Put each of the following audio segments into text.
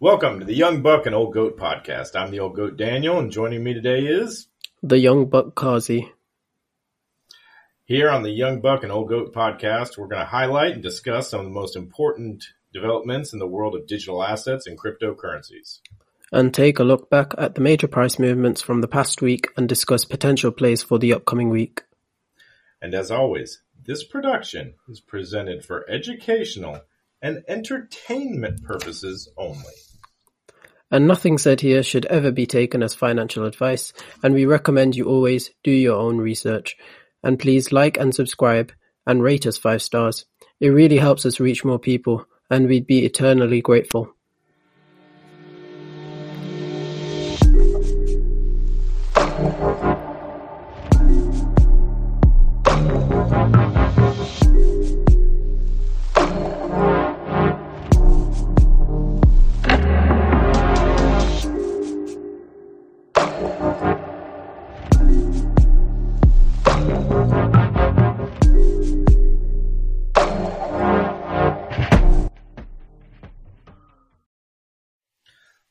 Welcome to the Young Buck and Old Goat podcast. I'm the Old Goat Daniel, and joining me today is the Young Buck Kazi. Here on the Young Buck and Old Goat podcast, we're going to highlight and discuss some of the most important developments in the world of digital assets and cryptocurrencies. And take a look back at the major price movements from the past week and discuss potential plays for the upcoming week. And as always, this production is presented for educational and entertainment purposes only and nothing said here should ever be taken as financial advice, and we recommend you always do your own research. And please like and subscribe and rate us five stars. It really helps us reach more people, and we'd be eternally grateful.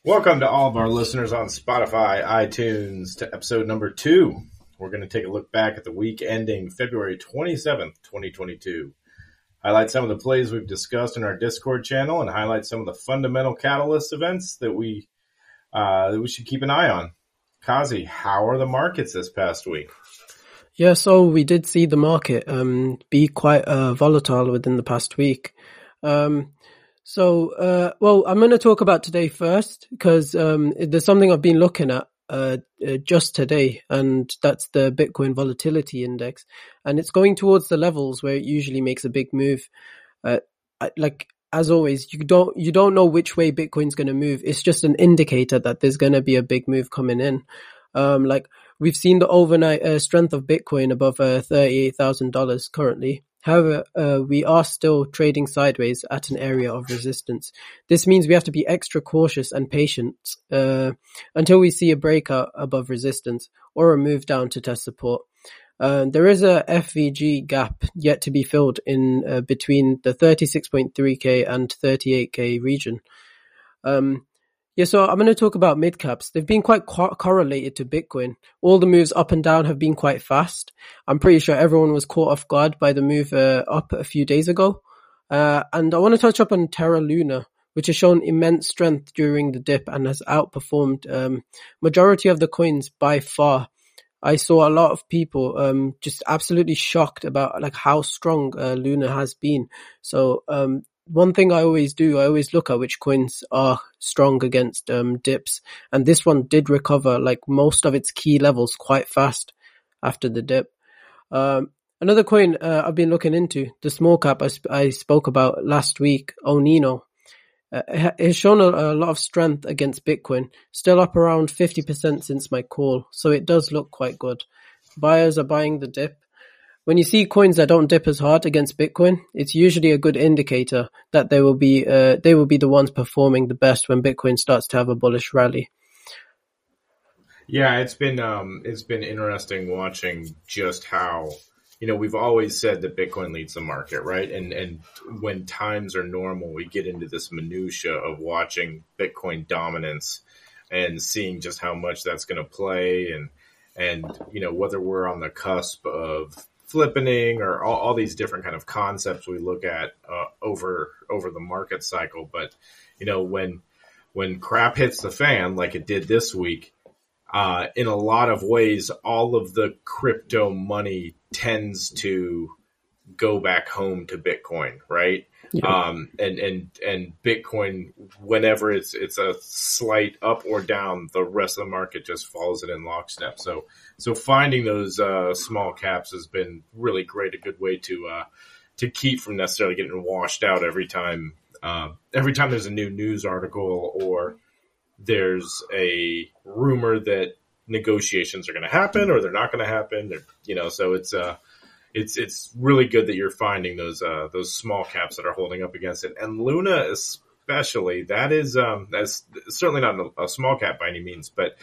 Welcome to all of our listeners on Spotify, iTunes, to episode number two. We're going to take a look back at the week ending February 27th, 2022. Highlight some of the plays we've discussed in our Discord channel and highlight some of the fundamental catalyst events that we uh, that we should keep an eye on. Kazi, how are the markets this past week? Yeah, so we did see the market um, be quite uh, volatile within the past week. Um, so, uh, well, I'm going to talk about today first because um, there's something I've been looking at uh, uh, just today, and that's the Bitcoin Volatility Index, and it's going towards the levels where it usually makes a big move. Uh, like as always, you don't you don't know which way Bitcoin's going to move. It's just an indicator that there's going to be a big move coming in. Um, like we've seen the overnight uh, strength of Bitcoin above uh, thirty eight thousand dollars currently. However, uh, we are still trading sideways at an area of resistance. This means we have to be extra cautious and patient uh, until we see a breakout above resistance or a move down to test support. Uh, there is a FVG gap yet to be filled in uh, between the 36.3k and 38k region. Um, yeah, so I'm going to talk about mid caps. They've been quite co- correlated to Bitcoin. All the moves up and down have been quite fast. I'm pretty sure everyone was caught off guard by the move uh, up a few days ago. Uh, and I want to touch up on Terra Luna, which has shown immense strength during the dip and has outperformed um, majority of the coins by far. I saw a lot of people um, just absolutely shocked about like how strong uh, Luna has been. So um, one thing I always do, I always look at which coins are strong against um, dips, and this one did recover like most of its key levels quite fast after the dip. Um, another coin uh, I've been looking into, the small cap I, sp- I spoke about last week, Onino. Uh, it has shown a, a, lot of strength against Bitcoin, still up around 50% since my call, so it does look quite good. Buyers are buying the dip, when you see coins that don't dip as hard against Bitcoin, it's usually a good indicator that they will be uh, they will be the ones performing the best when Bitcoin starts to have a bullish rally. Yeah, it's been um, it's been interesting watching just how you know we've always said that Bitcoin leads the market, right? And and when times are normal, we get into this minutia of watching Bitcoin dominance and seeing just how much that's going to play and and you know whether we're on the cusp of flippening or all, all, these different kind of concepts we look at uh, over over the market cycle. But you know when when crap hits the fan like it did this week, uh, in a lot of ways, all of the crypto money tends to go back home to Bitcoin, right? Yeah. Um, and, and, and Bitcoin, whenever it's, it's a slight up or down, the rest of the market just follows it in lockstep. So, so finding those, uh, small caps has been really great. A good way to, uh, to keep from necessarily getting washed out every time, uh, every time there's a new news article or there's a rumor that negotiations are going to happen or they're not going to happen. You know, so it's, uh, it's it's really good that you're finding those uh, those small caps that are holding up against it. And Luna especially, that is um, that's certainly not a, a small cap by any means, but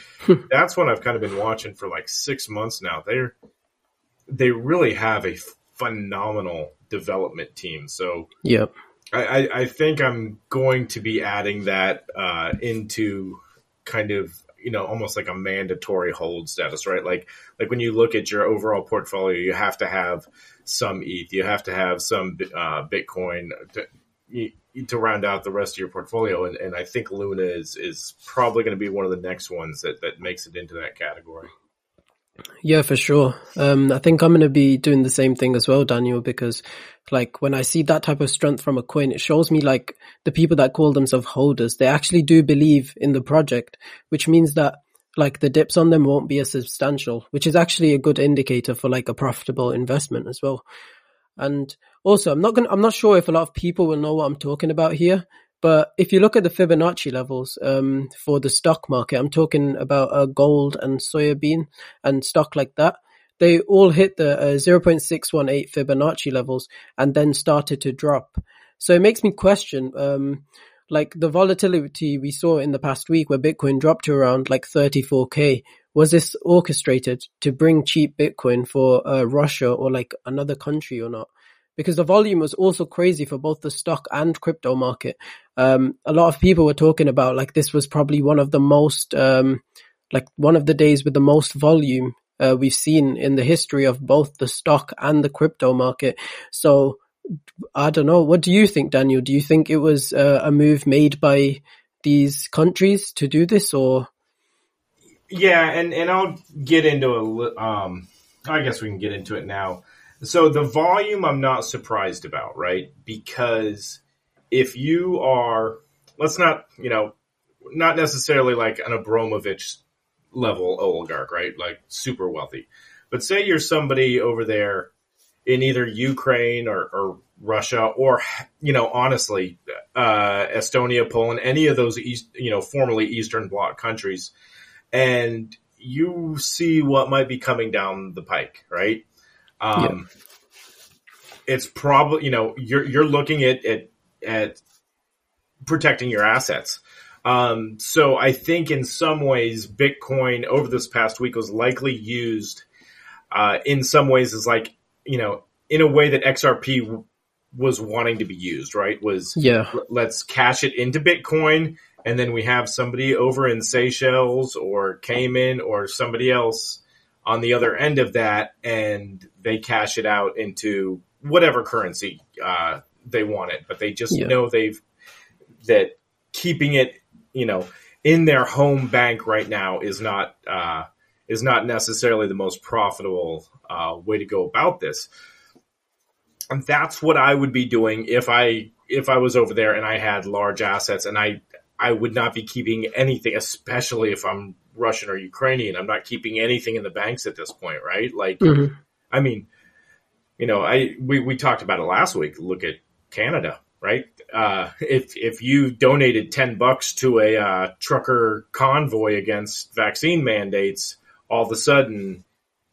that's one I've kind of been watching for like six months now. They're they really have a phenomenal development team. So yep. I, I think I'm going to be adding that uh, into kind of you know almost like a mandatory hold status, right? Like like when you look at your overall portfolio, you have to have some ETH, you have to have some uh, Bitcoin to, to round out the rest of your portfolio, and, and I think Luna is is probably going to be one of the next ones that that makes it into that category. Yeah, for sure. Um, I think I'm going to be doing the same thing as well, Daniel, because like when I see that type of strength from a coin, it shows me like the people that call themselves holders, they actually do believe in the project, which means that like the dips on them won't be as substantial, which is actually a good indicator for like a profitable investment as well. And also, I'm not going to, I'm not sure if a lot of people will know what I'm talking about here, but if you look at the Fibonacci levels um, for the stock market, I'm talking about uh, gold and soybean and stock like that. They all hit the uh, 0.618 Fibonacci levels and then started to drop. So it makes me question, um, like the volatility we saw in the past week where Bitcoin dropped to around like 34k. Was this orchestrated to bring cheap Bitcoin for uh, Russia or like another country or not? Because the volume was also crazy for both the stock and crypto market. Um, a lot of people were talking about like this was probably one of the most, um, like one of the days with the most volume uh, we've seen in the history of both the stock and the crypto market. So I don't know. What do you think, Daniel? Do you think it was uh, a move made by these countries to do this, or? Yeah, and and I'll get into a. Um, I guess we can get into it now. So the volume I'm not surprised about, right? Because if you are, let's not, you know, not necessarily like an Abramovich level oligarch, right? Like super wealthy. But say you're somebody over there in either Ukraine or, or Russia or, you know, honestly, uh, Estonia, Poland, any of those East, you know, formerly Eastern Bloc countries, and you see what might be coming down the pike, right? Um, yeah. It's probably you know you're you're looking at at, at protecting your assets. Um, so I think in some ways Bitcoin over this past week was likely used uh, in some ways as like you know in a way that XRP w- was wanting to be used. Right? Was yeah. L- let's cash it into Bitcoin, and then we have somebody over in Seychelles or Cayman or somebody else on the other end of that and they cash it out into whatever currency uh, they want it, but they just yeah. know they've that keeping it, you know, in their home bank right now is not uh, is not necessarily the most profitable uh, way to go about this. And that's what I would be doing if I if I was over there and I had large assets and I I would not be keeping anything, especially if I'm Russian or Ukrainian. I'm not keeping anything in the banks at this point, right? Like, mm-hmm. I mean, you know, I we, we talked about it last week. Look at Canada, right? Uh, if if you donated ten bucks to a uh, trucker convoy against vaccine mandates, all of a sudden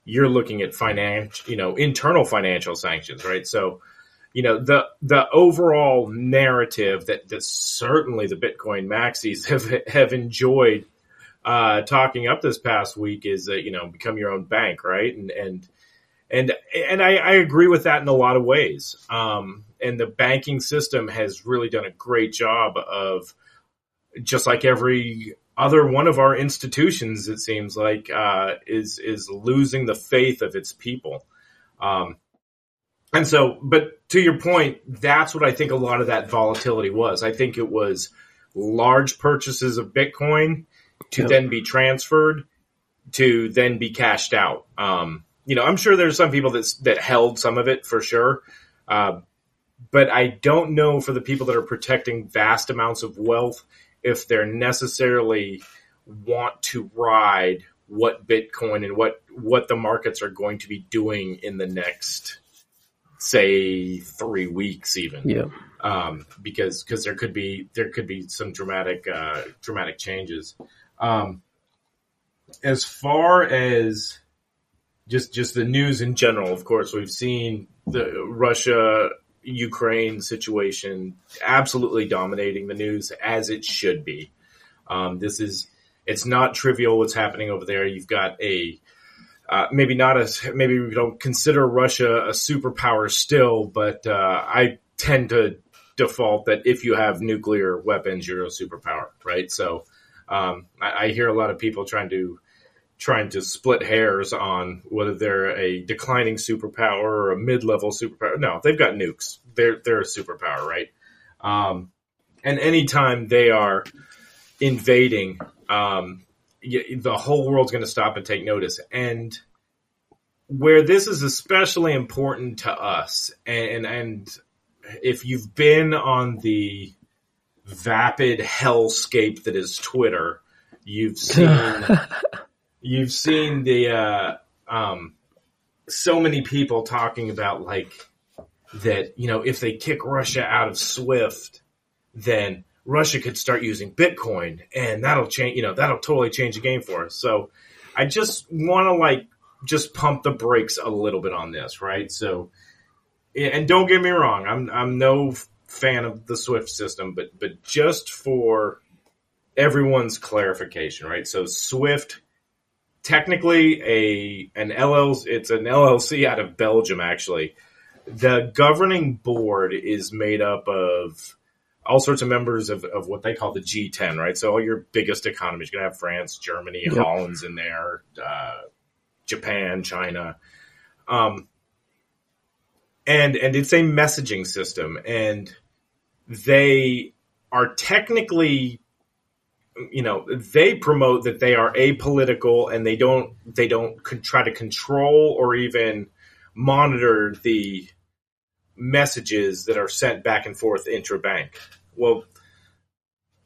you're looking at financial, you know, internal financial sanctions, right? So, you know, the the overall narrative that that certainly the Bitcoin maxis have have enjoyed uh, talking up this past week is that you know become your own bank, right? And and and and I, I agree with that in a lot of ways. Um, and the banking system has really done a great job of just like every other one of our institutions, it seems like uh, is is losing the faith of its people. Um, and so, but to your point, that's what I think a lot of that volatility was. I think it was large purchases of Bitcoin to yep. then be transferred to then be cashed out. Um, you know, I'm sure there's some people that that held some of it for sure, uh, but I don't know for the people that are protecting vast amounts of wealth if they're necessarily want to ride what Bitcoin and what what the markets are going to be doing in the next say three weeks even. Yeah. Um, because because there could be there could be some dramatic uh, dramatic changes. Um, as far as just just the news in general, of course, we've seen the Russia Ukraine situation absolutely dominating the news as it should be. Um, this is it's not trivial what's happening over there. You've got a uh, maybe not as maybe we don't consider Russia a superpower still, but uh, I tend to default that if you have nuclear weapons, you're a superpower, right? So um, I, I, hear a lot of people trying to trying to split hairs on whether they're a declining superpower or a mid-level superpower. No, they've got nukes. They're they're a superpower, right? Um, and anytime they are invading, um, the whole world's going to stop and take notice. And where this is especially important to us, and and if you've been on the vapid hellscape that is Twitter, you've seen you've seen the uh, um, so many people talking about like that. You know, if they kick Russia out of SWIFT, then Russia could start using Bitcoin, and that'll change. You know, that'll totally change the game for us. So, I just want to like just pump the brakes a little bit on this, right? So, and don't get me wrong, I'm I'm no fan of the Swift system, but but just for everyone's clarification, right? So Swift technically a an LLC it's an LLC out of Belgium actually. The governing board is made up of all sorts of members of, of what they call the G10, right? So all your biggest economies, you're going to have France, Germany, yep. Holland's in there, uh, Japan, China. Um, and, and it's a messaging system and they are technically you know they promote that they are apolitical and they don't they don't try to control or even monitor the messages that are sent back and forth intra-bank. Well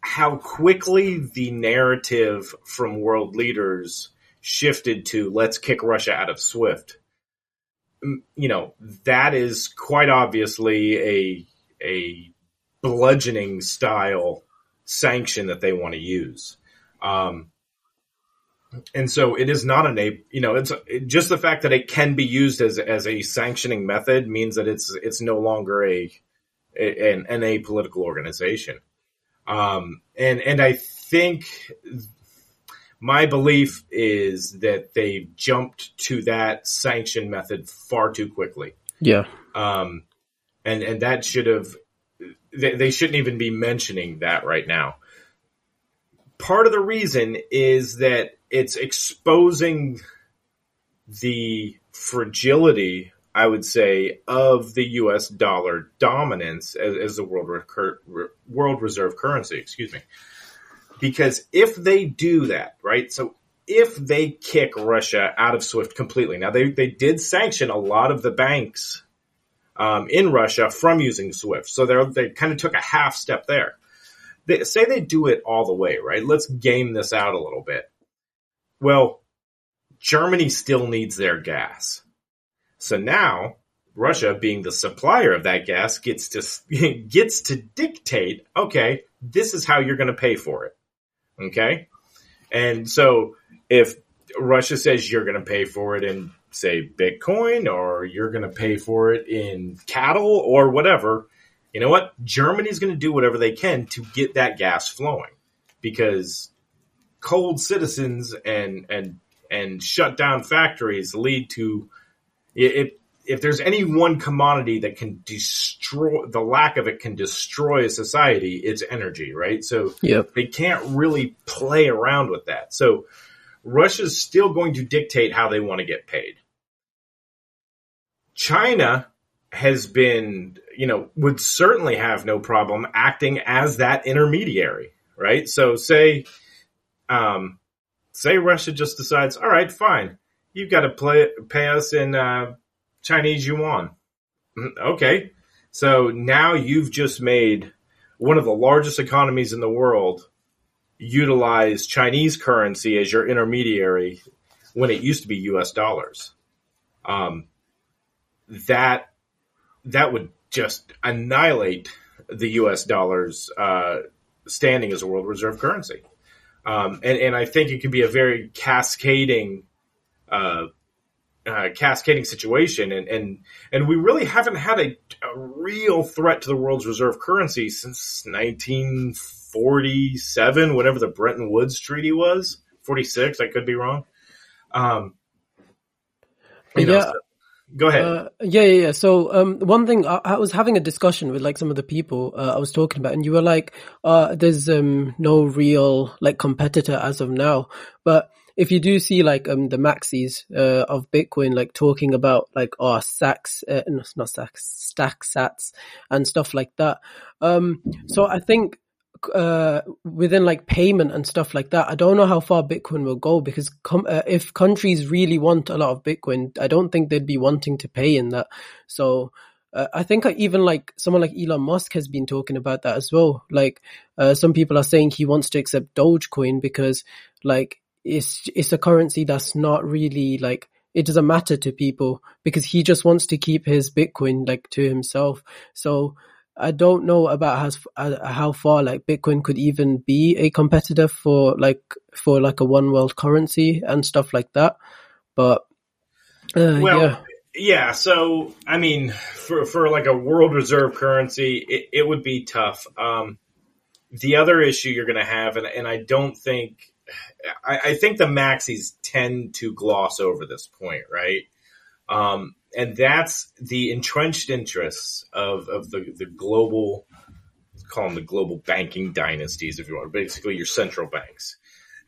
how quickly the narrative from world leaders shifted to let's kick russia out of swift you know that is quite obviously a a bludgeoning style sanction that they want to use. Um, and so it is not an a you know it's it, just the fact that it can be used as as a sanctioning method means that it's it's no longer a, a an, an apolitical organization. Um, and and I think my belief is that they jumped to that sanction method far too quickly. Yeah. Um, and and that should have they, they shouldn't even be mentioning that right now. Part of the reason is that it's exposing the fragility, I would say, of the U.S. dollar dominance as, as the world recur, world reserve currency. Excuse me, because if they do that, right? So if they kick Russia out of SWIFT completely, now they they did sanction a lot of the banks um, in Russia from using Swift. So they they kind of took a half step there. They say they do it all the way, right? Let's game this out a little bit. Well, Germany still needs their gas. So now Russia, being the supplier of that gas, gets to gets to dictate. Okay, this is how you're going to pay for it. Okay, and so if Russia says you're going to pay for it in say Bitcoin or you're going to pay for it in cattle or whatever, you know what? Germany's going to do whatever they can to get that gas flowing because cold citizens and and and shut down factories lead to if if there's any one commodity that can destroy the lack of it can destroy a society, it's energy, right? So yep. they can't really play around with that. So Russia's still going to dictate how they want to get paid. China has been, you know, would certainly have no problem acting as that intermediary, right? So say, um, say Russia just decides, all right, fine, you've got to play, pay us in uh, Chinese yuan. Mm, okay, so now you've just made one of the largest economies in the world utilize Chinese currency as your intermediary when it used to be U.S. dollars. Um, that that would just annihilate the U.S. dollar's uh, standing as a world reserve currency. Um, and, and, I think it could be a very cascading, uh, uh, cascading situation. And, and, and we really haven't had a, a, real threat to the world's reserve currency since 1947, whatever the Bretton Woods Treaty was. 46, I could be wrong. Um, yeah. Know, so, go ahead. Uh, yeah, yeah, yeah. So, um, one thing I, I, was having a discussion with like some of the people uh, I was talking about, and you were like, uh, "There's um no real like competitor as of now." But if you do see like um the maxis uh, of Bitcoin like talking about like oh stacks, uh, not stacks, stack sats and stuff like that. Um, so I think uh, within like payment and stuff like that, I don't know how far Bitcoin will go because com- uh, if countries really want a lot of Bitcoin, I don't think they'd be wanting to pay in that. So uh, I think even like someone like Elon Musk has been talking about that as well. Like uh, some people are saying he wants to accept Dogecoin because like it's it's a currency that's not really like it doesn't matter to people because he just wants to keep his Bitcoin like to himself. So I don't know about how uh, how far like Bitcoin could even be a competitor for like for like a one world currency and stuff like that. But uh, well, yeah. Yeah, so I mean, for for like a world reserve currency, it, it would be tough. Um, the other issue you're going to have, and, and I don't think, I, I, think the maxis tend to gloss over this point, right? Um, and that's the entrenched interests of, of the, the global, call them the global banking dynasties, if you want, basically your central banks.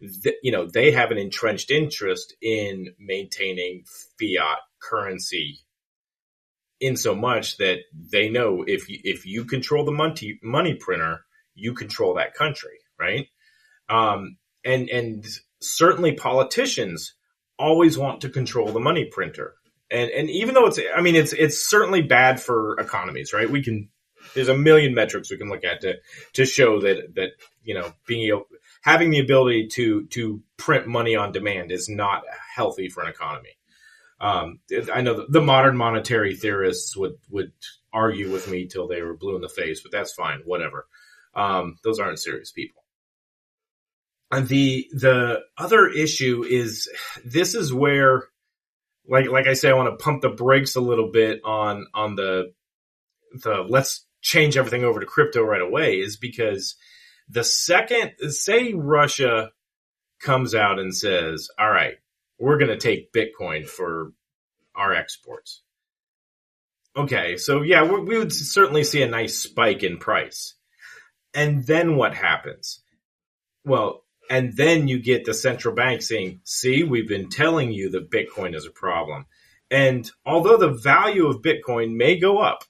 The, you know, they have an entrenched interest in maintaining fiat currency in so much that they know if you, if you control the money, money printer, you control that country, right? Um, and, and certainly politicians always want to control the money printer and and even though it's I mean it's it's certainly bad for economies, right? We can there's a million metrics we can look at to to show that that you know being having the ability to to print money on demand is not healthy for an economy. Um, I know the, the modern monetary theorists would would argue with me till they were blue in the face, but that's fine, whatever. Um, those aren't serious people. And the the other issue is this is where like like I say, I want to pump the brakes a little bit on on the the let's change everything over to crypto right away is because the second say Russia comes out and says, "All right, we're going to take Bitcoin for our exports." Okay, so yeah, we would certainly see a nice spike in price. And then what happens? Well, and then you get the central bank saying, see, we've been telling you that Bitcoin is a problem. And although the value of Bitcoin may go up,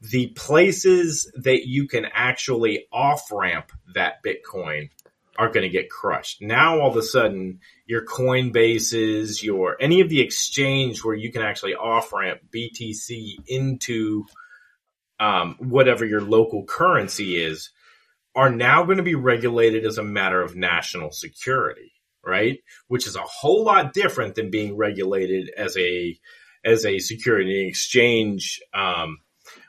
the places that you can actually off ramp that Bitcoin are going to get crushed. Now, all of a sudden, your Coinbases, your any of the exchange where you can actually off ramp BTC into um, whatever your local currency is, are now going to be regulated as a matter of national security, right? Which is a whole lot different than being regulated as a as a security exchange um,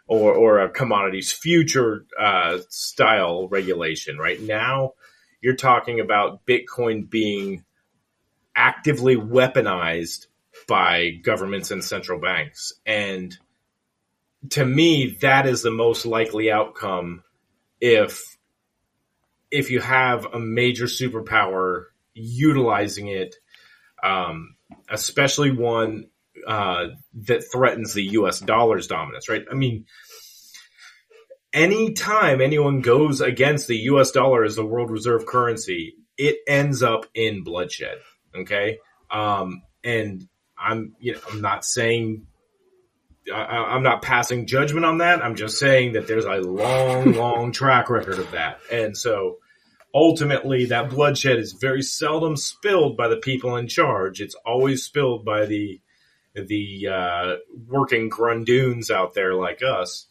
or or a commodities future uh, style regulation. Right now, you're talking about Bitcoin being actively weaponized by governments and central banks, and to me, that is the most likely outcome if if you have a major superpower utilizing it, um, especially one uh, that threatens the U.S. dollar's dominance, right? I mean, anytime anyone goes against the U.S. dollar as the world reserve currency, it ends up in bloodshed. Okay, um, and I'm you know I'm not saying I, am not passing judgment on that. I'm just saying that there's a long, long track record of that. And so ultimately that bloodshed is very seldom spilled by the people in charge. It's always spilled by the, the, uh, working grundoons out there like us.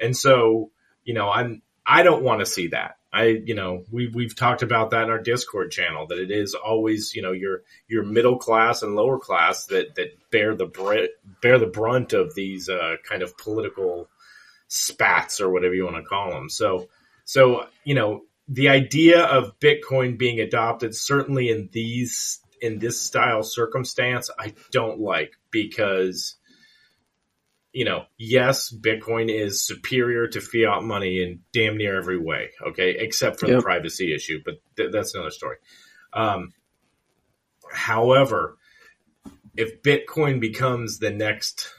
And so, you know, I'm, I don't want to see that. I, you know, we we've talked about that in our Discord channel that it is always, you know, your your middle class and lower class that that bear the bear the brunt of these uh, kind of political spats or whatever you want to call them. So, so you know, the idea of Bitcoin being adopted, certainly in these in this style circumstance, I don't like because you know, yes, Bitcoin is superior to fiat money in damn near every way. Okay, except for yep. the privacy issue, but th- that's another story. Um, however, if Bitcoin becomes the next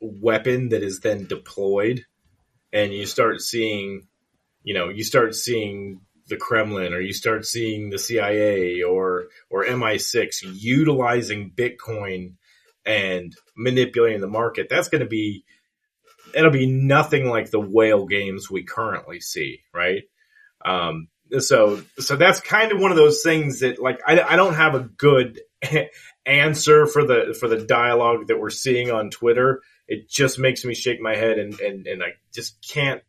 weapon that is then deployed, and you start seeing, you know, you start seeing the Kremlin or you start seeing the CIA or or MI6 utilizing Bitcoin and manipulating the market, that's going to be it'll be nothing like the whale games we currently see, right? Um, so so that's kind of one of those things that like I, I don't have a good answer for the for the dialogue that we're seeing on Twitter. It just makes me shake my head and and and I just can't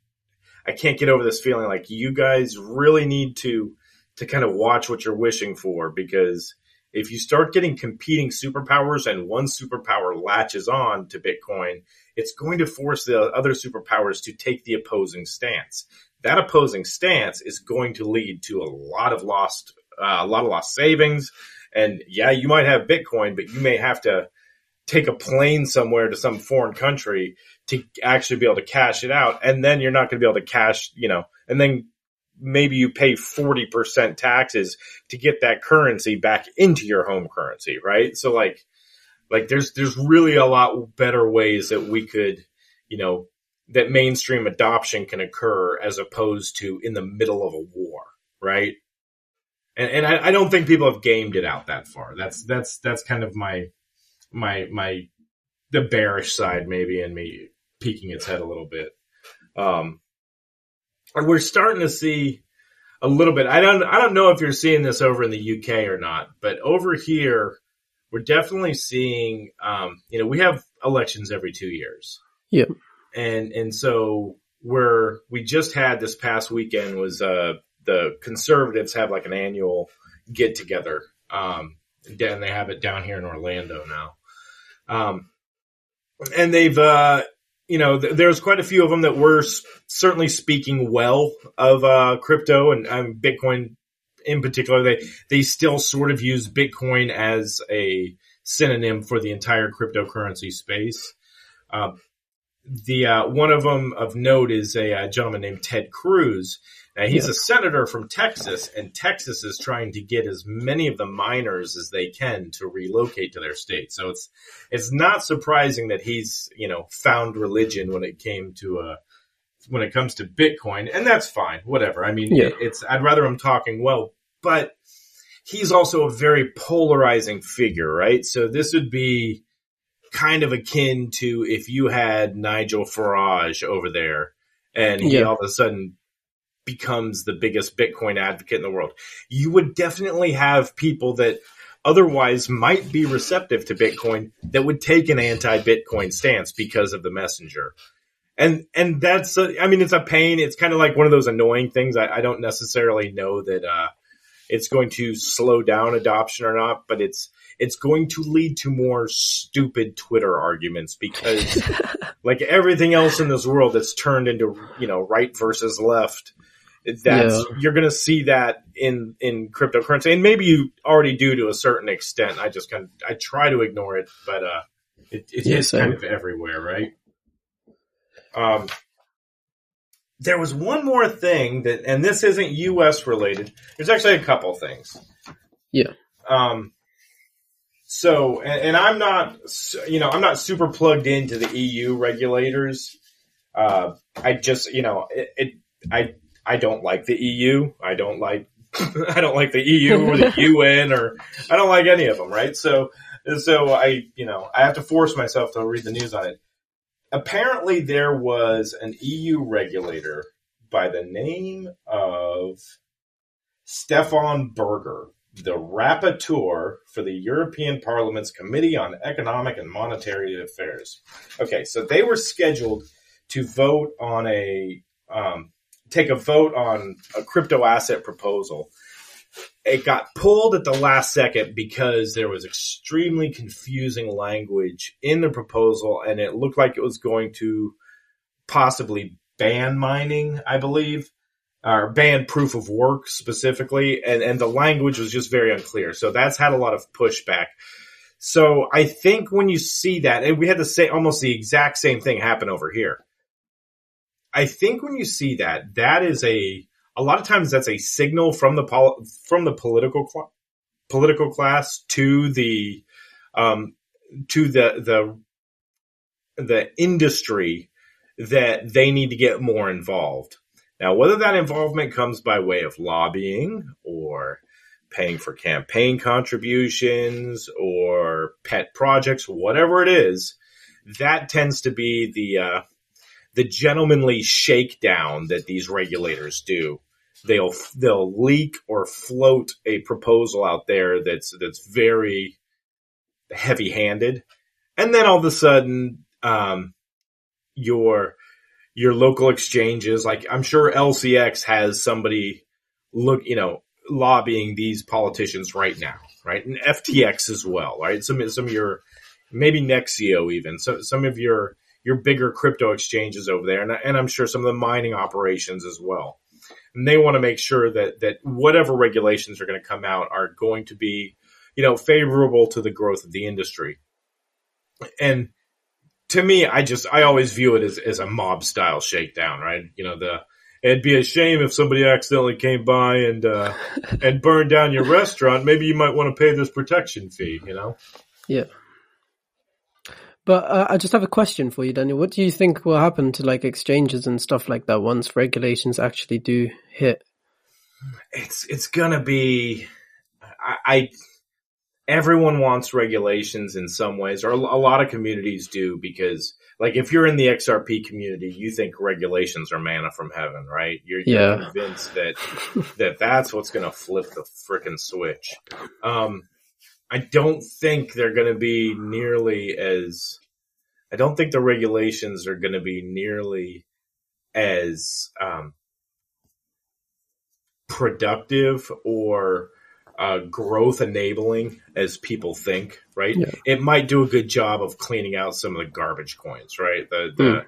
I can't get over this feeling like you guys really need to to kind of watch what you're wishing for because if you start getting competing superpowers and one superpower latches on to Bitcoin, it's going to force the other superpowers to take the opposing stance that opposing stance is going to lead to a lot of lost, uh, a lot of lost savings. And yeah, you might have Bitcoin, but you may have to take a plane somewhere to some foreign country to actually be able to cash it out. And then you're not going to be able to cash, you know, and then maybe you pay 40% taxes to get that currency back into your home currency, right? So like, like there's, there's really a lot better ways that we could, you know, that mainstream adoption can occur as opposed to in the middle of a war, right? And, and I, I, don't think people have gamed it out that far. That's that's that's kind of my my my the bearish side maybe in me peeking its head a little bit. Um, we're starting to see a little bit. I don't I don't know if you're seeing this over in the UK or not, but over here we're definitely seeing. Um, you know, we have elections every two years. Yeah and and so where we just had this past weekend was uh, the conservatives have like an annual get together. Um, and they have it down here in Orlando now. Um, and they've, uh, you know, th- there's quite a few of them that were s- certainly speaking well of, uh, crypto and um, Bitcoin in particular. They, they still sort of use Bitcoin as a synonym for the entire cryptocurrency space. Uh, the uh, one of them of note is a, a uh, gentleman named Ted Cruz. Now he's a senator from Texas, and Texas is trying to get as many of the miners as they can to relocate to their state. So it's it's not surprising that he's you know found religion when it came to uh when it comes to Bitcoin, and that's fine. Whatever. I mean, yeah. it's I'd rather him talking well, but he's also a very polarizing figure, right? So this would be kind of akin to if you had Nigel Farage over there and he yeah. all of a sudden becomes the biggest Bitcoin advocate in the world. You would definitely have people that otherwise might be receptive to Bitcoin that would take an anti-Bitcoin stance because of the messenger. And, and that's, a, I mean, it's a pain. It's kind of like one of those annoying things. I, I don't necessarily know that, uh, it's going to slow down adoption or not, but it's, it's going to lead to more stupid Twitter arguments because like everything else in this world that's turned into, you know, right versus left. That's yeah. you're going to see that in in cryptocurrency, and maybe you already do to a certain extent. I just kind of I try to ignore it, but uh, it, it's yes, kind of everywhere, right? Um, there was one more thing that, and this isn't U.S. related. There's actually a couple things. Yeah. Um, so, and, and, I'm not, you know, I'm not super plugged into the EU regulators. Uh, I just, you know, it, it, I, I don't like the EU. I don't like, I don't like the EU or the UN or I don't like any of them, right? So, so I, you know, I have to force myself to read the news on it. Apparently there was an EU regulator by the name of Stefan Berger the rapporteur for the European Parliament's Committee on Economic and Monetary Affairs. Okay, so they were scheduled to vote on a um, take a vote on a crypto asset proposal. It got pulled at the last second because there was extremely confusing language in the proposal, and it looked like it was going to possibly ban mining, I believe or ban proof of work specifically, and, and the language was just very unclear. So that's had a lot of pushback. So I think when you see that, and we had the same, almost the exact same thing happen over here. I think when you see that, that is a, a lot of times that's a signal from the pol- from the political cl- political class to the um, to the the the industry that they need to get more involved. Now, whether that involvement comes by way of lobbying or paying for campaign contributions or pet projects, whatever it is, that tends to be the uh, the gentlemanly shakedown that these regulators do. They'll they'll leak or float a proposal out there that's that's very heavy handed, and then all of a sudden, um, your your local exchanges, like I'm sure LCX has somebody look, you know, lobbying these politicians right now, right? And FTX as well, right? Some some of your maybe Nexio even so some of your your bigger crypto exchanges over there, and, and I'm sure some of the mining operations as well. And they want to make sure that that whatever regulations are going to come out are going to be, you know, favorable to the growth of the industry. And to me, I just I always view it as, as a mob style shakedown, right? You know, the it'd be a shame if somebody accidentally came by and uh, and burned down your restaurant. Maybe you might want to pay this protection fee. You know? Yeah. But uh, I just have a question for you, Daniel. What do you think will happen to like exchanges and stuff like that once regulations actually do hit? It's it's gonna be. I, I everyone wants regulations in some ways, or a, lot of communities do because like if you're in the XRP community, you think regulations are manna from heaven, right? You're, you're yeah. convinced that that that's what's going to flip the freaking switch. Um, I don't think they're going to be nearly as. I don't think the regulations are going to be nearly as um, productive or uh, growth enabling as people think, right? Yeah. It might do a good job of cleaning out some of the garbage coins, right? The, the, mm.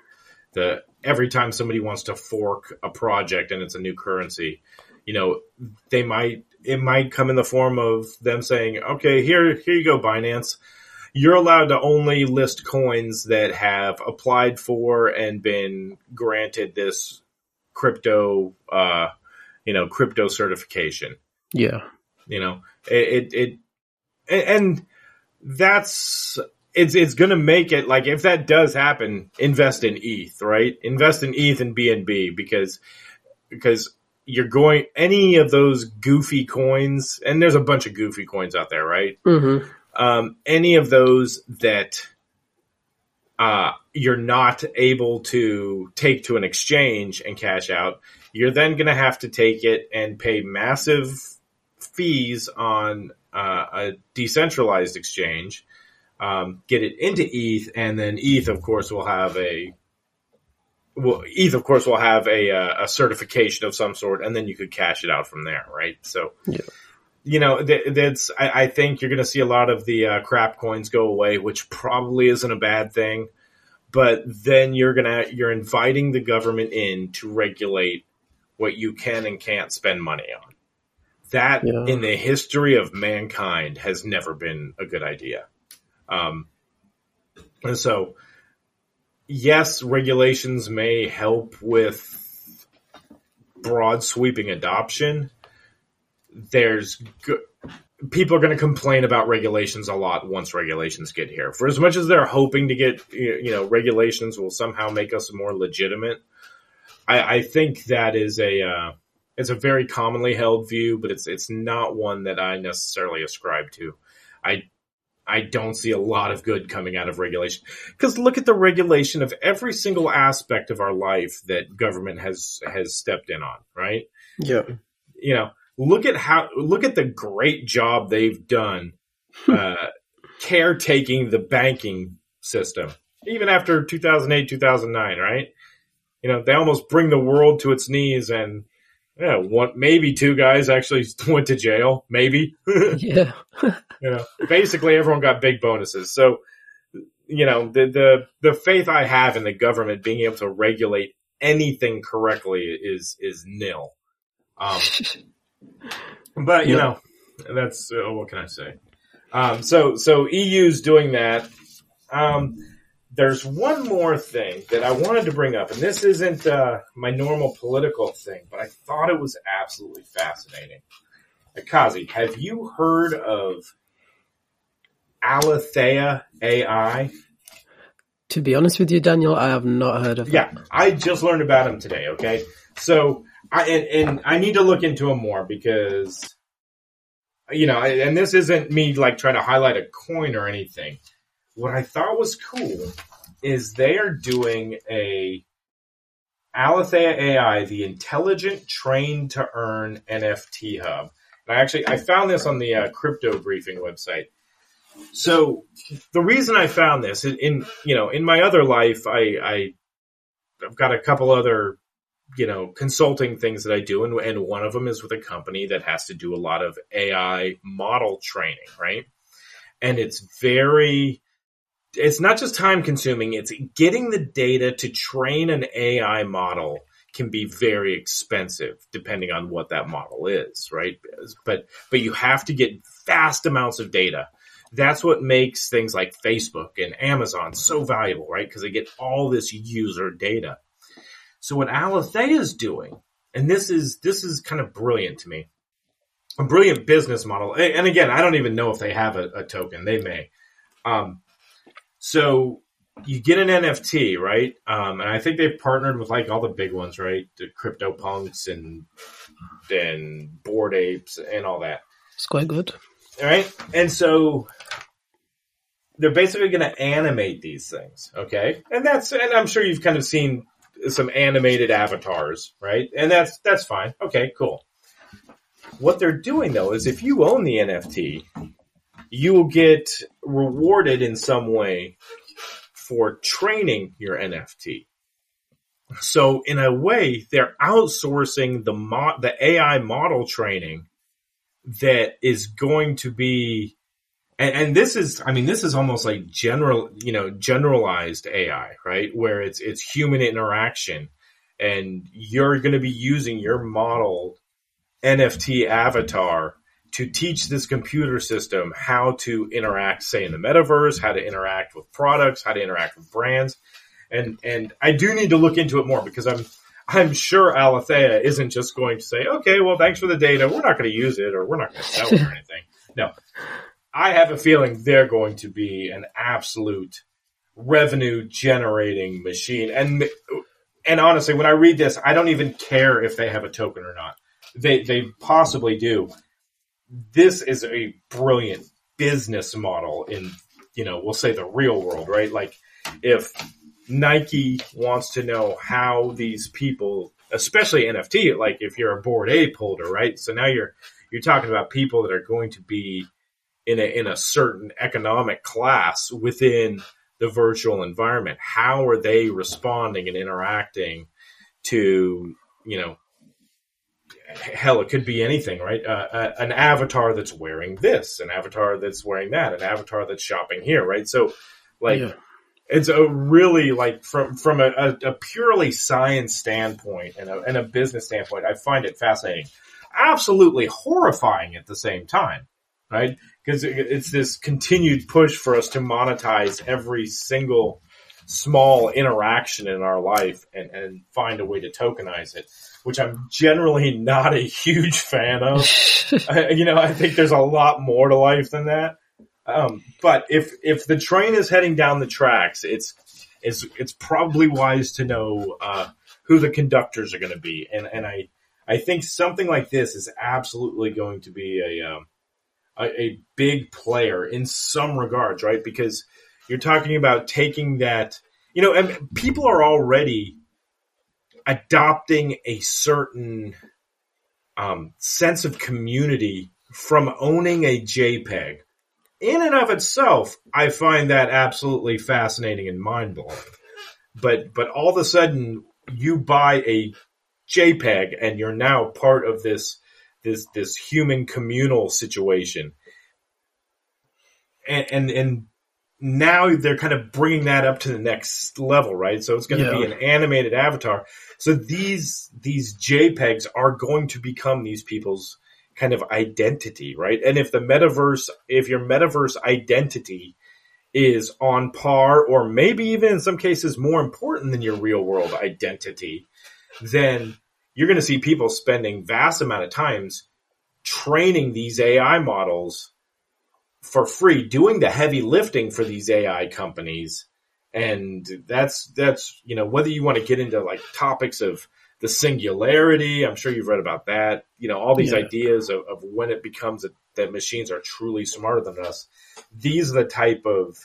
the, every time somebody wants to fork a project and it's a new currency, you know, they might, it might come in the form of them saying, okay, here, here you go, Binance. You're allowed to only list coins that have applied for and been granted this crypto, uh, you know, crypto certification. Yeah. You know, it, it, it and that's, it's, it's going to make it like if that does happen, invest in ETH, right? Invest in ETH and BNB because, because you're going any of those goofy coins, and there's a bunch of goofy coins out there, right? Mm-hmm. Um, any of those that uh, you're not able to take to an exchange and cash out, you're then going to have to take it and pay massive fees on uh, a decentralized exchange, um, get it into ETH, and then ETH, of course, will have a well, ETH, of course, will have a uh, a certification of some sort, and then you could cash it out from there, right? So, yeah. you know, th- that's I, I, think you're going to see a lot of the uh, crap coins go away, which probably isn't a bad thing. But then you're gonna you're inviting the government in to regulate what you can and can't spend money on. That yeah. in the history of mankind has never been a good idea. Um, and so, yes, regulations may help with broad sweeping adoption. There's good, people are going to complain about regulations a lot once regulations get here. For as much as they're hoping to get, you know, regulations will somehow make us more legitimate. I, I think that is a, uh, it's a very commonly held view, but it's it's not one that I necessarily ascribe to. I I don't see a lot of good coming out of regulation because look at the regulation of every single aspect of our life that government has has stepped in on, right? Yeah. You know, look at how look at the great job they've done uh, caretaking the banking system even after 2008 2009 right you know they almost bring the world to its knees and yeah, one maybe two guys actually went to jail. Maybe. yeah. you know, basically everyone got big bonuses. So, you know, the the the faith I have in the government being able to regulate anything correctly is is nil. Um, but you yeah. know, that's uh, what can I say? Um, so so EU's doing that. Um, there's one more thing that I wanted to bring up, and this isn't uh, my normal political thing, but I thought it was absolutely fascinating. Akazi, have you heard of Alethea AI. To be honest with you, Daniel, I have not heard of that. Yeah, I just learned about him today. Okay, so I and, and I need to look into him more because you know, and this isn't me like trying to highlight a coin or anything. What I thought was cool is they are doing a Alethea AI, the intelligent train to earn NFT hub. And I actually I found this on the uh, crypto briefing website. So the reason I found this in, in you know in my other life I, I I've got a couple other you know consulting things that I do and, and one of them is with a company that has to do a lot of AI model training right and it's very it's not just time consuming, it's getting the data to train an AI model can be very expensive depending on what that model is, right? But but you have to get vast amounts of data. That's what makes things like Facebook and Amazon so valuable, right? Because they get all this user data. So what Alethea is doing, and this is this is kind of brilliant to me, a brilliant business model. And again, I don't even know if they have a, a token. They may. Um, so you get an NFT, right? Um, and I think they've partnered with like all the big ones, right? The crypto punks and and bored apes and all that. It's quite good. All right. And so they're basically going to animate these things. Okay. And that's, and I'm sure you've kind of seen some animated avatars, right? And that's, that's fine. Okay, cool. What they're doing though is if you own the NFT, you will get rewarded in some way for training your NFT. So in a way, they're outsourcing the mo- the AI model training that is going to be, and, and, this is, I mean, this is almost like general, you know, generalized AI, right? Where it's it's human interaction, and you're going to be using your model NFT avatar to teach this computer system how to interact, say in the metaverse, how to interact with products, how to interact with brands. And, and I do need to look into it more because I'm, I'm sure Alethea isn't just going to say, okay, well, thanks for the data. We're not going to use it or we're not going to sell it or anything. No, I have a feeling they're going to be an absolute revenue generating machine. And, and honestly, when I read this, I don't even care if they have a token or not. They, they possibly do this is a brilliant business model in, you know, we'll say the real world, right? Like if Nike wants to know how these people, especially NFT, like if you're a bored ape holder, right? So now you're, you're talking about people that are going to be in a, in a certain economic class within the virtual environment. How are they responding and interacting to, you know, hell, it could be anything, right? Uh, uh, an avatar that's wearing this, an avatar that's wearing that, an avatar that's shopping here, right? So, like, yeah. it's a really like from from a, a, a purely science standpoint and a, and a business standpoint, I find it fascinating, absolutely horrifying at the same time, right? Because it's this continued push for us to monetize every single small interaction in our life and, and find a way to tokenize it which I'm generally not a huge fan of. I, you know, I think there's a lot more to life than that. Um, but if if the train is heading down the tracks, it's it's it's probably wise to know uh, who the conductors are going to be, and and I I think something like this is absolutely going to be a, um, a a big player in some regards, right? Because you're talking about taking that, you know, and people are already adopting a certain um, sense of community from owning a JPEG. In and of itself, I find that absolutely fascinating and mind blowing. But but all of a sudden, you buy a JPEG and you're now part of this this this human communal situation. And and, and now they're kind of bringing that up to the next level, right? So it's going to yeah. be an animated avatar. So these these JPEGs are going to become these people's kind of identity, right? And if the metaverse, if your metaverse identity is on par, or maybe even in some cases more important than your real world identity, then you're going to see people spending vast amount of times training these AI models for free doing the heavy lifting for these AI companies. And that's, that's, you know, whether you want to get into like topics of the singularity, I'm sure you've read about that, you know, all these yeah. ideas of, of, when it becomes a, that machines are truly smarter than us. These are the type of,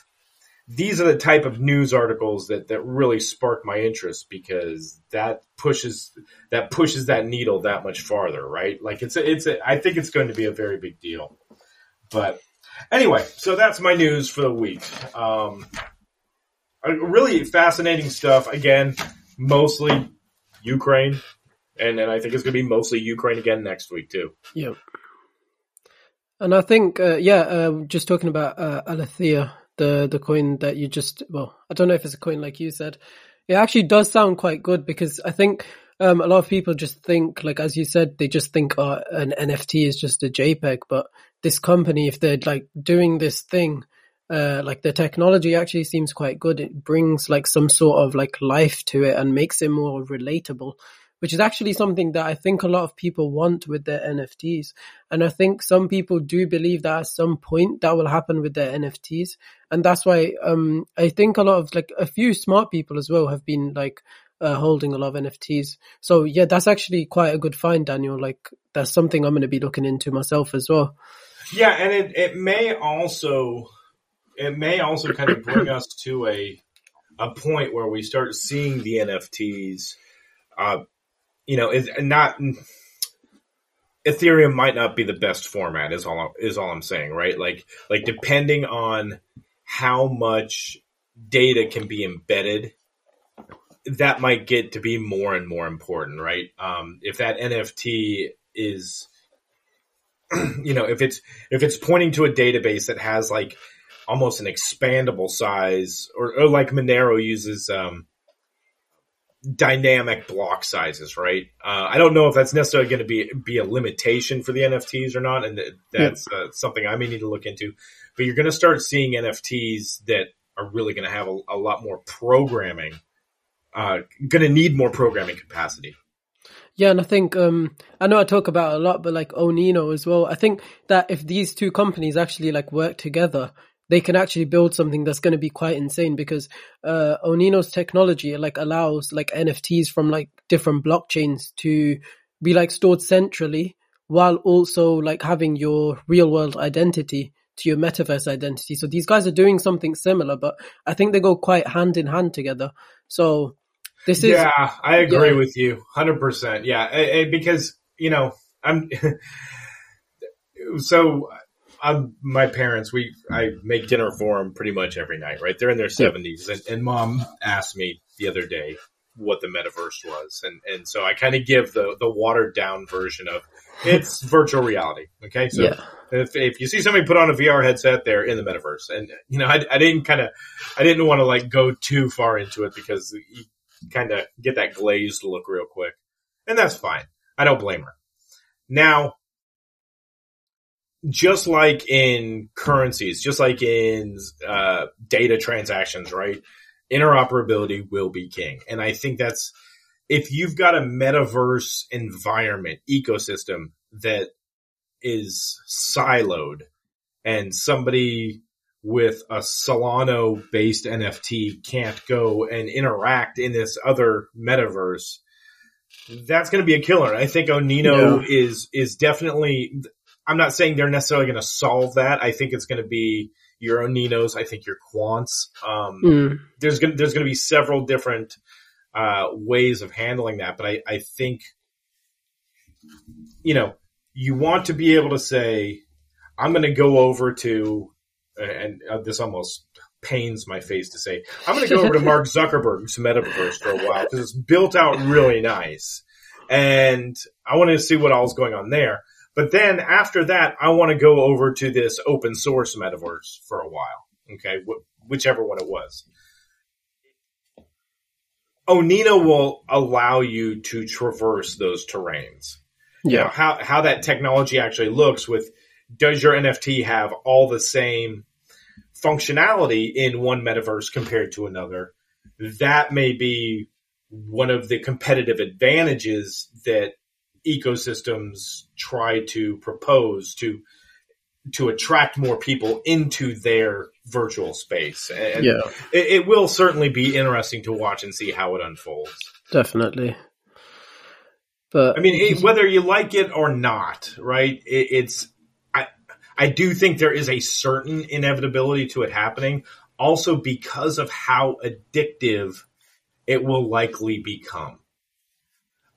these are the type of news articles that, that really spark my interest because that pushes that pushes that needle that much farther, right? Like it's a, it's a, I think it's going to be a very big deal. But anyway, so that's my news for the week. Um, really fascinating stuff. Again, mostly Ukraine, and then I think it's going to be mostly Ukraine again next week too. Yeah. And I think, uh, yeah, uh, just talking about uh, Alethea the the coin that you just well, I don't know if it's a coin like you said. It actually does sound quite good because I think um, a lot of people just think, like as you said, they just think oh, an NFT is just a JPEG. But this company, if they're like doing this thing, uh, like the technology actually seems quite good. It brings like some sort of like life to it and makes it more relatable which is actually something that I think a lot of people want with their NFTs. And I think some people do believe that at some point that will happen with their NFTs. And that's why, um, I think a lot of like a few smart people as well have been like, uh, holding a lot of NFTs. So yeah, that's actually quite a good find, Daniel. Like that's something I'm going to be looking into myself as well. Yeah. And it, it may also, it may also kind of bring us to a, a point where we start seeing the NFTs, uh, you know, is not Ethereum might not be the best format is all is all I'm saying, right? Like like depending on how much data can be embedded, that might get to be more and more important, right? Um, if that NFT is, you know, if it's if it's pointing to a database that has like almost an expandable size, or, or like Monero uses um, dynamic block sizes, right? Uh, I don't know if that's necessarily going to be be a limitation for the NFTs or not, and that's uh, something I may need to look into. But you're going to start seeing NFTs that are really going to have a, a, lot more programming. Uh, going to need more programming capacity. Yeah, and I think um, I know I talk about a lot, but like Onino as well. I think that if these two companies actually like work together, they can actually build something that's going to be quite insane because uh, Onino's technology like allows like NFTs from like different blockchains to be like stored centrally while also like having your real world identity to your metaverse identity. So these guys are doing something similar, but I think they go quite hand in hand together. So this is yeah, I agree yeah. with you, hundred percent. Yeah, because you know I'm so I'm, my parents, we I make dinner for them pretty much every night. Right, they're in their seventies, and, and mom asked me the other day what the metaverse was, and and so I kind of give the the watered down version of it's virtual reality. Okay, so yeah. if if you see somebody put on a VR headset, they're in the metaverse, and you know I, I didn't kind of I didn't want to like go too far into it because kind of get that glazed look real quick, and that's fine. I don't blame her. Now just like in currencies, just like in uh, data transactions, right? Interoperability will be king. And I think that's if you've got a metaverse environment ecosystem that is siloed and somebody with a Solana based NFT can't go and interact in this other metaverse, that's going to be a killer. I think Onino yeah. is is definitely I'm not saying they're necessarily going to solve that. I think it's going to be your Oninos. I think your quants. Um, mm. There's going to, there's going to be several different uh, ways of handling that, but I, I think you know you want to be able to say I'm going to go over to and uh, this almost pains my face to say I'm going to go over to Mark Zuckerberg's metaverse for a while because it's built out really nice, and I want to see what all all's going on there. But then after that, I want to go over to this open source metaverse for a while. Okay. Wh- whichever one it was. Onino will allow you to traverse those terrains. Yeah. You know, how, how that technology actually looks with does your NFT have all the same functionality in one metaverse compared to another? That may be one of the competitive advantages that ecosystems try to propose to to attract more people into their virtual space. And Yeah, it, it will certainly be interesting to watch and see how it unfolds. definitely. But I mean, it, whether you like it or not, right? It, it's I do think there is a certain inevitability to it happening. Also, because of how addictive it will likely become.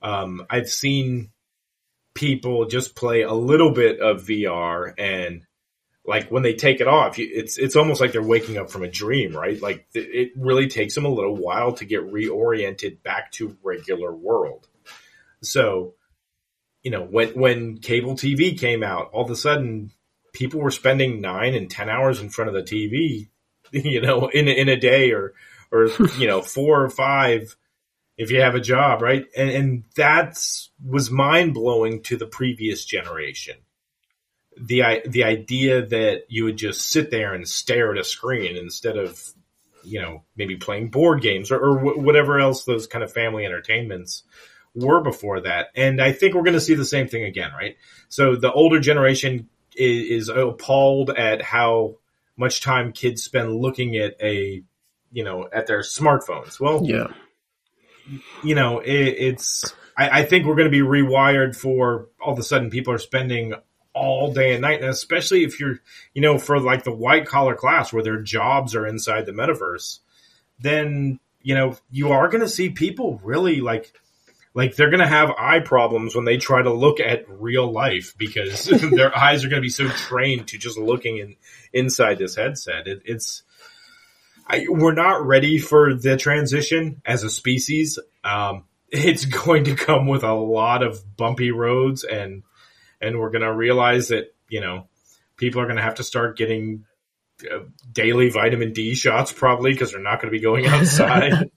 Um, I've seen people just play a little bit of VR and like when they take it off, it's it's almost like they're waking up from a dream, right? Like it really takes them a little while to get reoriented back to regular world. So, you know, when when cable TV came out, all of a sudden people were spending nine and ten hours in front of the TV, you know, in in a day or or you know four or five if you have a job, right? And and that's was mind blowing to the previous generation. The the idea that you would just sit there and stare at a screen instead of you know maybe playing board games or, or whatever else those kind of family entertainments were before that. And I think we're going to see the same thing again, right? So the older generation is, is appalled at how much time kids spend looking at a, you know, at their smartphones. Well, yeah, you know, it, it's, I, I think we're going to be rewired for all of a sudden people are spending all day and night. And especially if you're, you know, for like the white collar class where their jobs are inside the metaverse, then, you know, you are going to see people really like, like they're going to have eye problems when they try to look at real life because their eyes are going to be so trained to just looking in inside this headset. It, it's, I, we're not ready for the transition as a species. Um, it's going to come with a lot of bumpy roads and, and we're going to realize that, you know, people are going to have to start getting uh, daily vitamin D shots probably because they're not going to be going outside.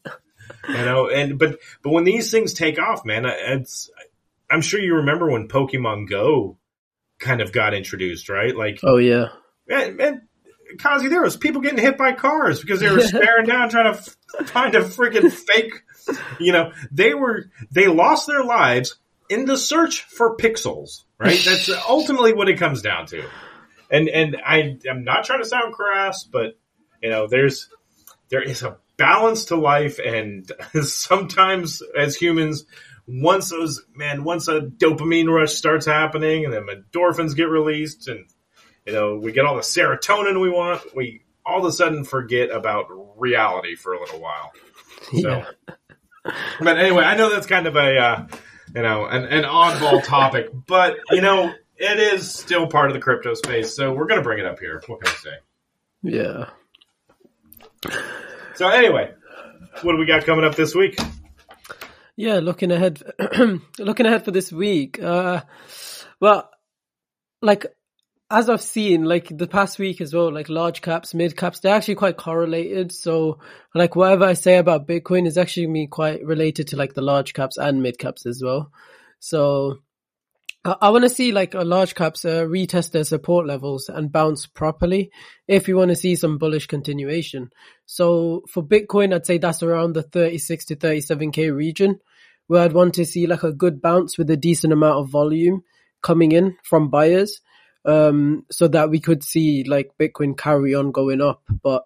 You know, and, but, but when these things take off, man, it's, I'm sure you remember when Pokemon Go kind of got introduced, right? Like, oh yeah, man, man Kazi, there was people getting hit by cars because they were staring down trying to find a freaking fake. You know, they were they lost their lives in the search for pixels. Right, that's ultimately what it comes down to. And and I am not trying to sound crass, but you know, there's there is a balance to life, and sometimes as humans. Once those man, once a dopamine rush starts happening, and then endorphins get released, and you know, we get all the serotonin we want. We all of a sudden forget about reality for a little while. So, yeah, but anyway, I know that's kind of a, uh, you know, an, an oddball topic, but you know, it is still part of the crypto space. So we're going to bring it up here. What can I say? yeah. So anyway, what do we got coming up this week? Yeah, looking ahead, looking ahead for this week. Uh, well, like as I've seen, like the past week as well, like large caps, mid caps, they're actually quite correlated. So, like whatever I say about Bitcoin is actually me quite related to like the large caps and mid caps as well. So, I, want to see like a large caps uh, retest their support levels and bounce properly if you want to see some bullish continuation. So for Bitcoin, I'd say that's around the 36 to 37k region where I'd want to see like a good bounce with a decent amount of volume coming in from buyers. Um, so that we could see like Bitcoin carry on going up, but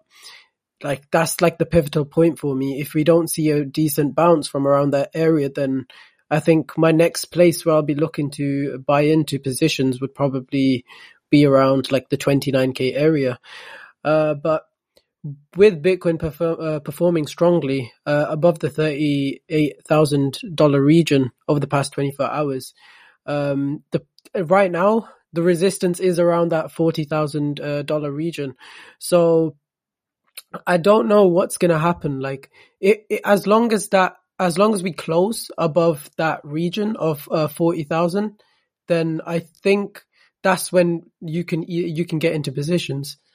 like that's like the pivotal point for me. If we don't see a decent bounce from around that area, then I think my next place where I'll be looking to buy into positions would probably be around like the 29k area. Uh, but with Bitcoin perfor- uh, performing strongly uh, above the thirty-eight thousand dollar region over the past twenty-four hours, um, the right now the resistance is around that forty thousand uh, dollar region. So I don't know what's going to happen. Like it, it, as long as that, as long as we close above that region of uh, forty thousand, then I think that's when you can you can get into positions.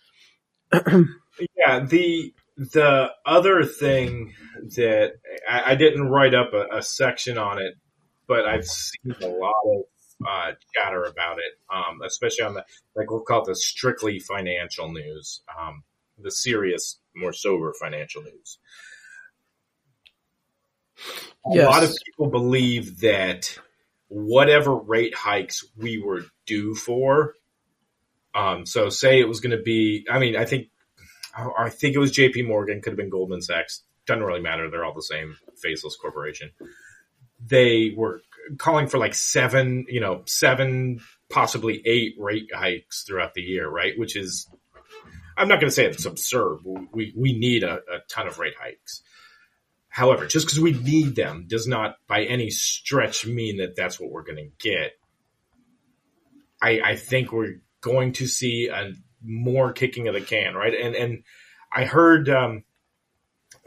Yeah, the the other thing that I, I didn't write up a, a, section on it, but I've seen a lot of uh, chatter about it, um, especially on the like we'll call it the strictly financial news, um, the serious, more sober financial news. A yes. lot of people believe that whatever rate hikes we were due for Um, so say it was going to be, I mean, I think, I think it was JP Morgan, could have been Goldman Sachs. Doesn't really matter. They're all the same faceless corporation. They were calling for like seven, you know, seven, possibly eight rate hikes throughout the year, right? Which is, I'm not going to say it's absurd. We, we need a, a ton of rate hikes. However, just because we need them does not by any stretch mean that that's what we're going to get. I, I think we're going to see a more kicking of the can, right? And and I heard um,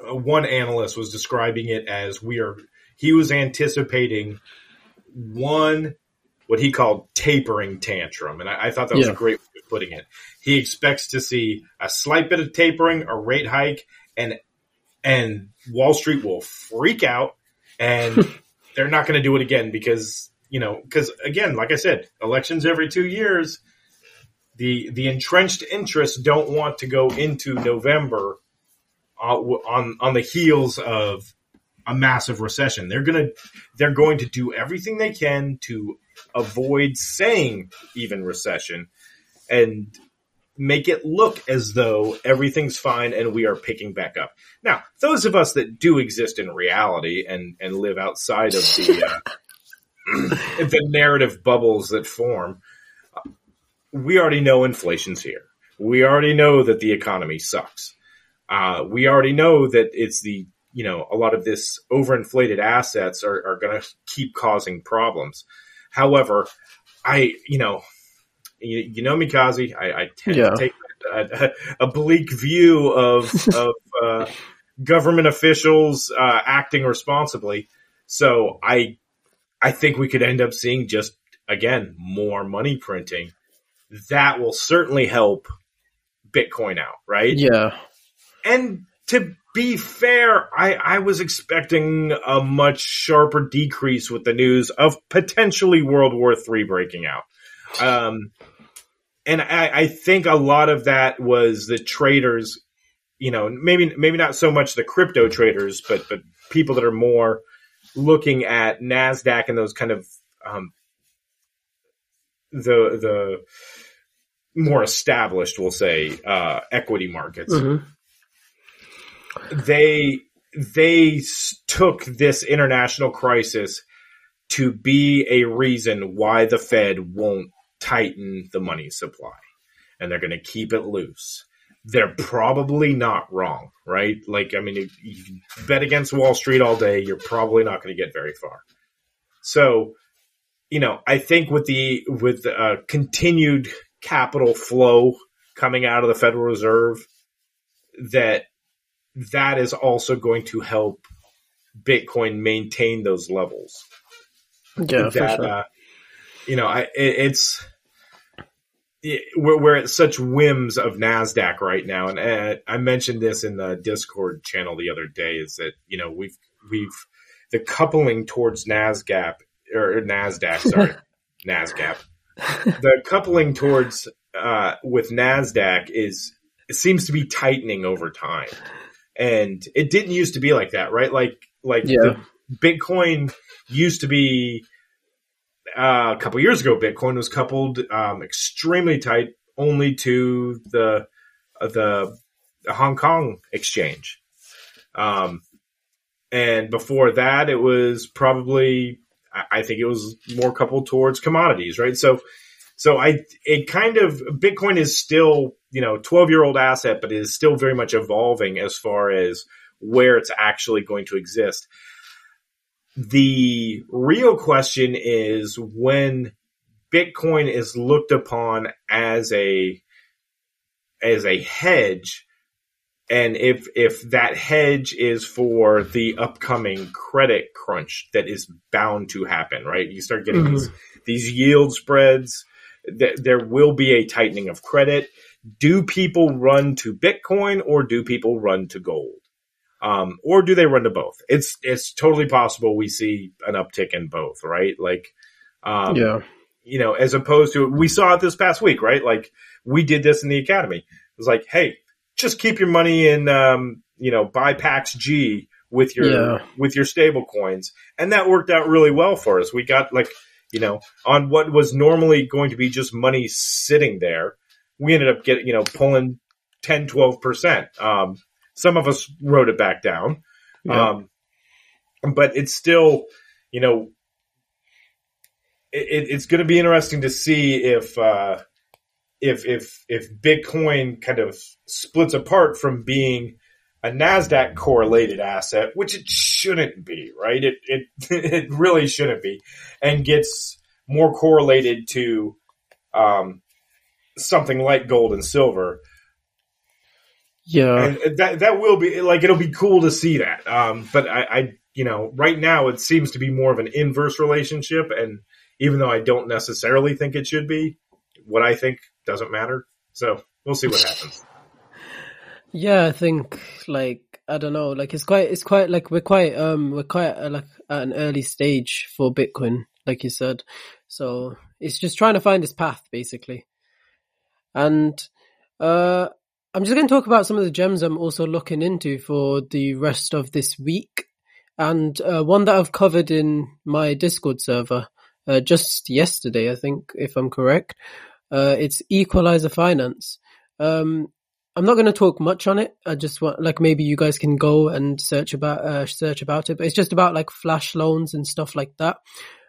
one analyst was describing it as we are. He was anticipating one what he called tapering tantrum, and I, I thought that was a great way of putting it. He expects to see a slight bit of tapering, a rate hike, and and Wall Street will freak out, and they're not going to do it again because you know because again, like I said, elections every two years the the entrenched interests don't want to go into November uh, on on the heels of a massive recession. They're gonna they're going to do everything they can to avoid saying even recession and make it look as though everything's fine and we are picking back up. Now, those of us that do exist in reality and and live outside of the uh, the narrative bubbles that form we already know inflation's here. We already know that the economy sucks. Uh, we already know that it's the, you know, a lot of this overinflated assets are, are going to keep causing problems. However, I, you know, you, you know me, Kazi, I, I tend yeah. to take a, a, bleak view of, of uh, government officials uh, acting responsibly. So I, I think we could end up seeing just again more money printing that will certainly help Bitcoin out, right? Yeah. And to be fair, I, I was expecting a much sharper decrease with the news of potentially World War III breaking out. Um, and I, I think a lot of that was the traders, you know, maybe maybe not so much the crypto traders, but but people that are more looking at Nasdaq and those kind of um, the the more established, we'll say, uh, equity markets. Mm-hmm. They they took this international crisis to be a reason why the Fed won't tighten the money supply, and they're going to keep it loose. They're probably not wrong, right? Like, I mean, you bet against Wall Street all day, you're probably not going to get very far. So, you know, I think with the with uh, continued capital flow coming out of the Federal Reserve, that that is also going to help Bitcoin maintain those levels. Yeah, that, sure. uh, you know, I, it, it's it, we're, we're at such whims of Nasdaq right now, and uh, I mentioned this in the Discord channel the other day. Is that you know we've we've the coupling towards Nasdaq or Nasdaq, sorry, Nasdaq. The coupling towards uh, with Nasdaq is it seems to be tightening over time, and it didn't used to be like that, right? Like like yeah. Bitcoin used to be uh, a couple years ago. Bitcoin was coupled um, extremely tight only to the uh, the Hong Kong exchange. Um, and before that, it was probably I think it was more coupled towards commodities, right? So, so I, it kind of, Bitcoin is still, you know, 12 year old asset, but it is still very much evolving as far as where it's actually going to exist. The real question is when Bitcoin is looked upon as a, as a hedge, and if if that hedge is for the upcoming credit crunch that is bound to happen, right? You start getting mm-hmm. these these yield spreads. Th- there will be a tightening of credit. Do people run to Bitcoin or do people run to gold? Um, or do they run to both? It's it's totally possible we see an uptick in both, right? Like, um, yeah, you know, as opposed to we saw it this past week, right? Like we did this in the academy. It was like, hey, just keep your money in, um, you know, buy Pax G with your yeah. with your stable coins, and that worked out really well for us. We got like, you know, on what was normally going to be just money sitting there, we ended up getting, you know, pulling 10, 12%. Um, some of us wrote it back down. Yeah. Um, but it's still, you know, it, it's going to be interesting to see if, uh, if, if, if Bitcoin kind of splits apart from being a NASDAQ correlated asset, which it shouldn't be, right? It, it, it really shouldn't be and gets more correlated to, um, something like gold and silver. Yeah, and that that will be like it'll be cool to see that. Um, but I, I, you know, right now it seems to be more of an inverse relationship, and even though I don't necessarily think it should be, what I think doesn't matter. So we'll see what happens. Yeah, I think like I don't know, like it's quite it's quite like we're quite um we're quite uh, like at an early stage for Bitcoin, like you said. So it's just trying to find its path, basically. And uh, I'm just going to talk about some of the gems I'm also looking into for the rest of this week. And uh, one that I've covered in my Discord server uh, just yesterday, I think, if I'm correct. Uh, it's Equalizer Finance. Um, I'm not going to talk much on it. I just want, like, maybe you guys can go and search about, uh, search about it. But it's just about like flash loans and stuff like that.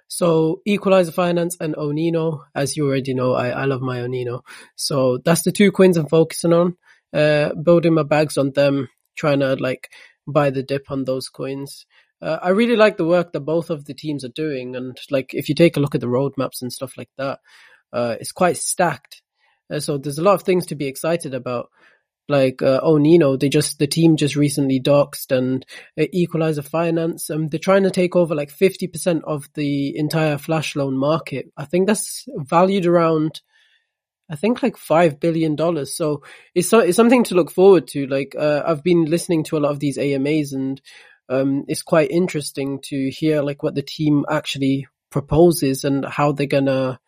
So Equalizer Finance and Onino, as you already know, I, I love my Onino. So that's the two coins I'm focusing on. Uh, building my bags on them, trying to like buy the dip on those coins. Uh, I really like the work that both of the teams are doing, and like if you take a look at the roadmaps and stuff like that, uh, it's quite stacked. Uh, so there's a lot of things to be excited about like uh, oh Nino, they just the team just recently doxed and uh, Equalizer Finance. Um, they're trying to take over like fifty percent of the entire flash loan market. I think that's valued around, I think like five billion dollars. So it's it's something to look forward to. Like uh, I've been listening to a lot of these AMAs and um, it's quite interesting to hear like what the team actually proposes and how they're gonna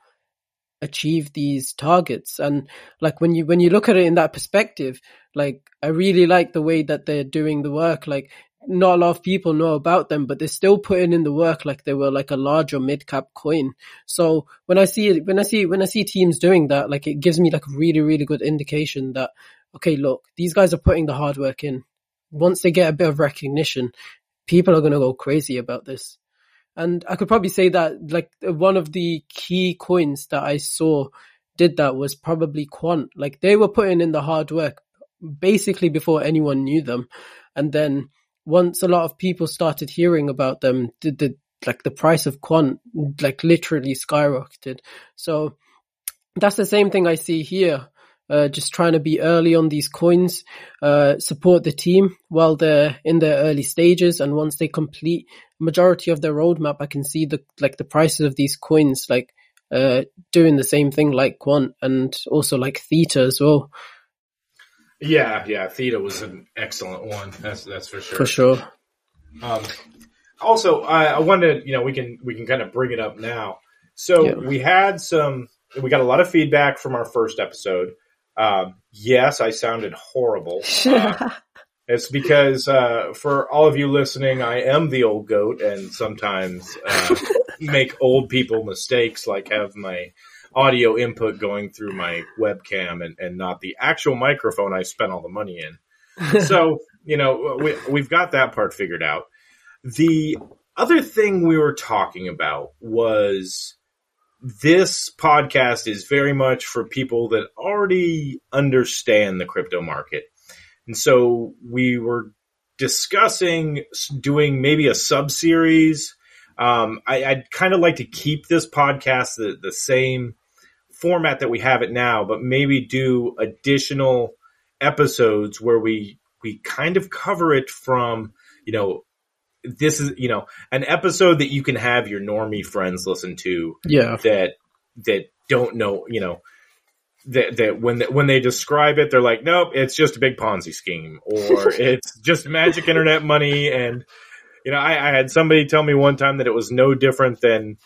achieve these targets and like when you when you look at it in that perspective like i really like the way that they're doing the work like not a lot of people know about them but they're still putting in the work like they were like a large or mid cap coin so when i see it when i see when i see teams doing that like it gives me like a really really good indication that okay look these guys are putting the hard work in once they get a bit of recognition people are going to go crazy about this and I could probably say that like one of the key coins that I saw did that was probably Quant. Like they were putting in the hard work basically before anyone knew them. And then once a lot of people started hearing about them, the, the like the price of Quant like literally skyrocketed. So that's the same thing I see here. Uh, just trying to be early on these coins, uh, support the team while they're in their early stages. And once they complete majority of their roadmap, I can see the, like the prices of these coins, like, uh, doing the same thing like Quant and also like Theta as well. Yeah, yeah, Theta was an excellent one. That's that's for sure. For sure. Um, also, I, I wanted you know we can we can kind of bring it up now. So yeah. we had some we got a lot of feedback from our first episode. Um, yes, I sounded horrible. Uh, it's because uh, for all of you listening, I am the old goat, and sometimes uh, make old people mistakes, like have my audio input going through my webcam and, and not the actual microphone I spent all the money in. so you know we, we've got that part figured out. The other thing we were talking about was this podcast is very much for people that already understand the crypto market. And so we were discussing doing maybe a sub series. Um, I, would kind of like to keep this podcast the, the same format that we have it now, but maybe do additional episodes where we we kind of cover it from you know this is you know an episode that you can have your normie friends listen to. Yeah, that that don't know you know that that when they, when they describe it, they're like, nope, it's just a big Ponzi scheme, or it's just magic internet money. And you know, I, I, had somebody tell me one time that it was no different than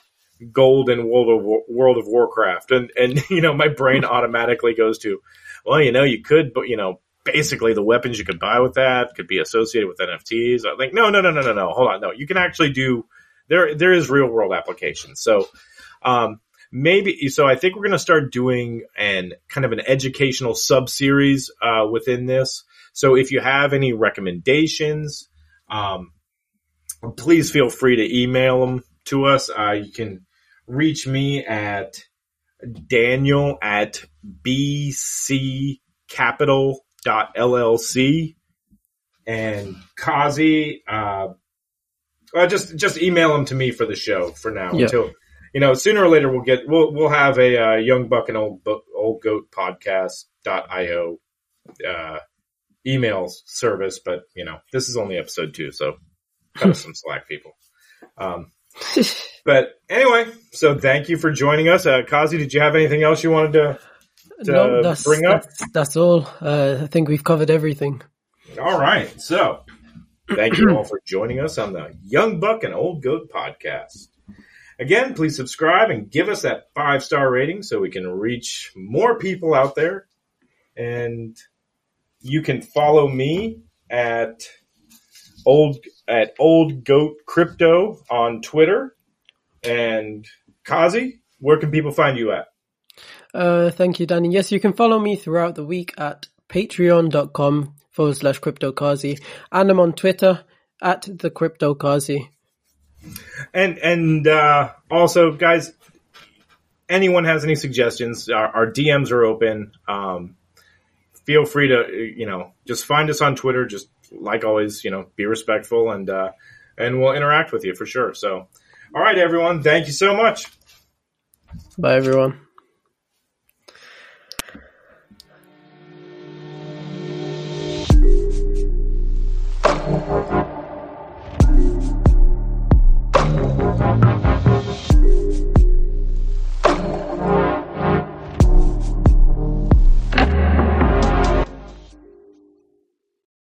gold in World of War, World of Warcraft, and and you know, my brain automatically goes to, well, you know, you could, but you know, basically the weapons you could buy with that could be associated with NFTs. I'm like, no, no, no, no, no, no. Hold on. No, you can actually do there, there is real world applications. So, um, maybe so i think we're going to start doing an kind of an educational sub series uh, within this so if you have any recommendations um, please feel free to email them to us uh, you can reach me at daniel at bccapital.llc and kazi uh, well, just just email them to me for the show for now Yeah. until you know sooner or later we'll get we'll we'll have a uh, young buck and old Bu- old goat podcast.io uh, email service, but you know this is only episode two, so cut us some slack, people. Um, but anyway, so thank you for joining us, uh, Kazi. Did you have anything else you wanted to? to no, that's, bring up? that's that's all. Uh, I think we've covered everything. All right, so thank you all for joining us on the Young Buck and Old Goat podcast. Again, please subscribe and give us that five star rating so we can reach more people out there. And you can follow me at old at Old Goat Crypto on Twitter. And Kazi, where can people find you at? Uh, thank you, Danny. Yes, you can follow me throughout the week at patreon.com forward slash cryptokazi. And I'm on Twitter at the cryptokazi. And and uh, also, guys, anyone has any suggestions? Our, our DMs are open. Um, feel free to you know just find us on Twitter. Just like always, you know, be respectful and uh, and we'll interact with you for sure. So, all right, everyone, thank you so much. Bye, everyone.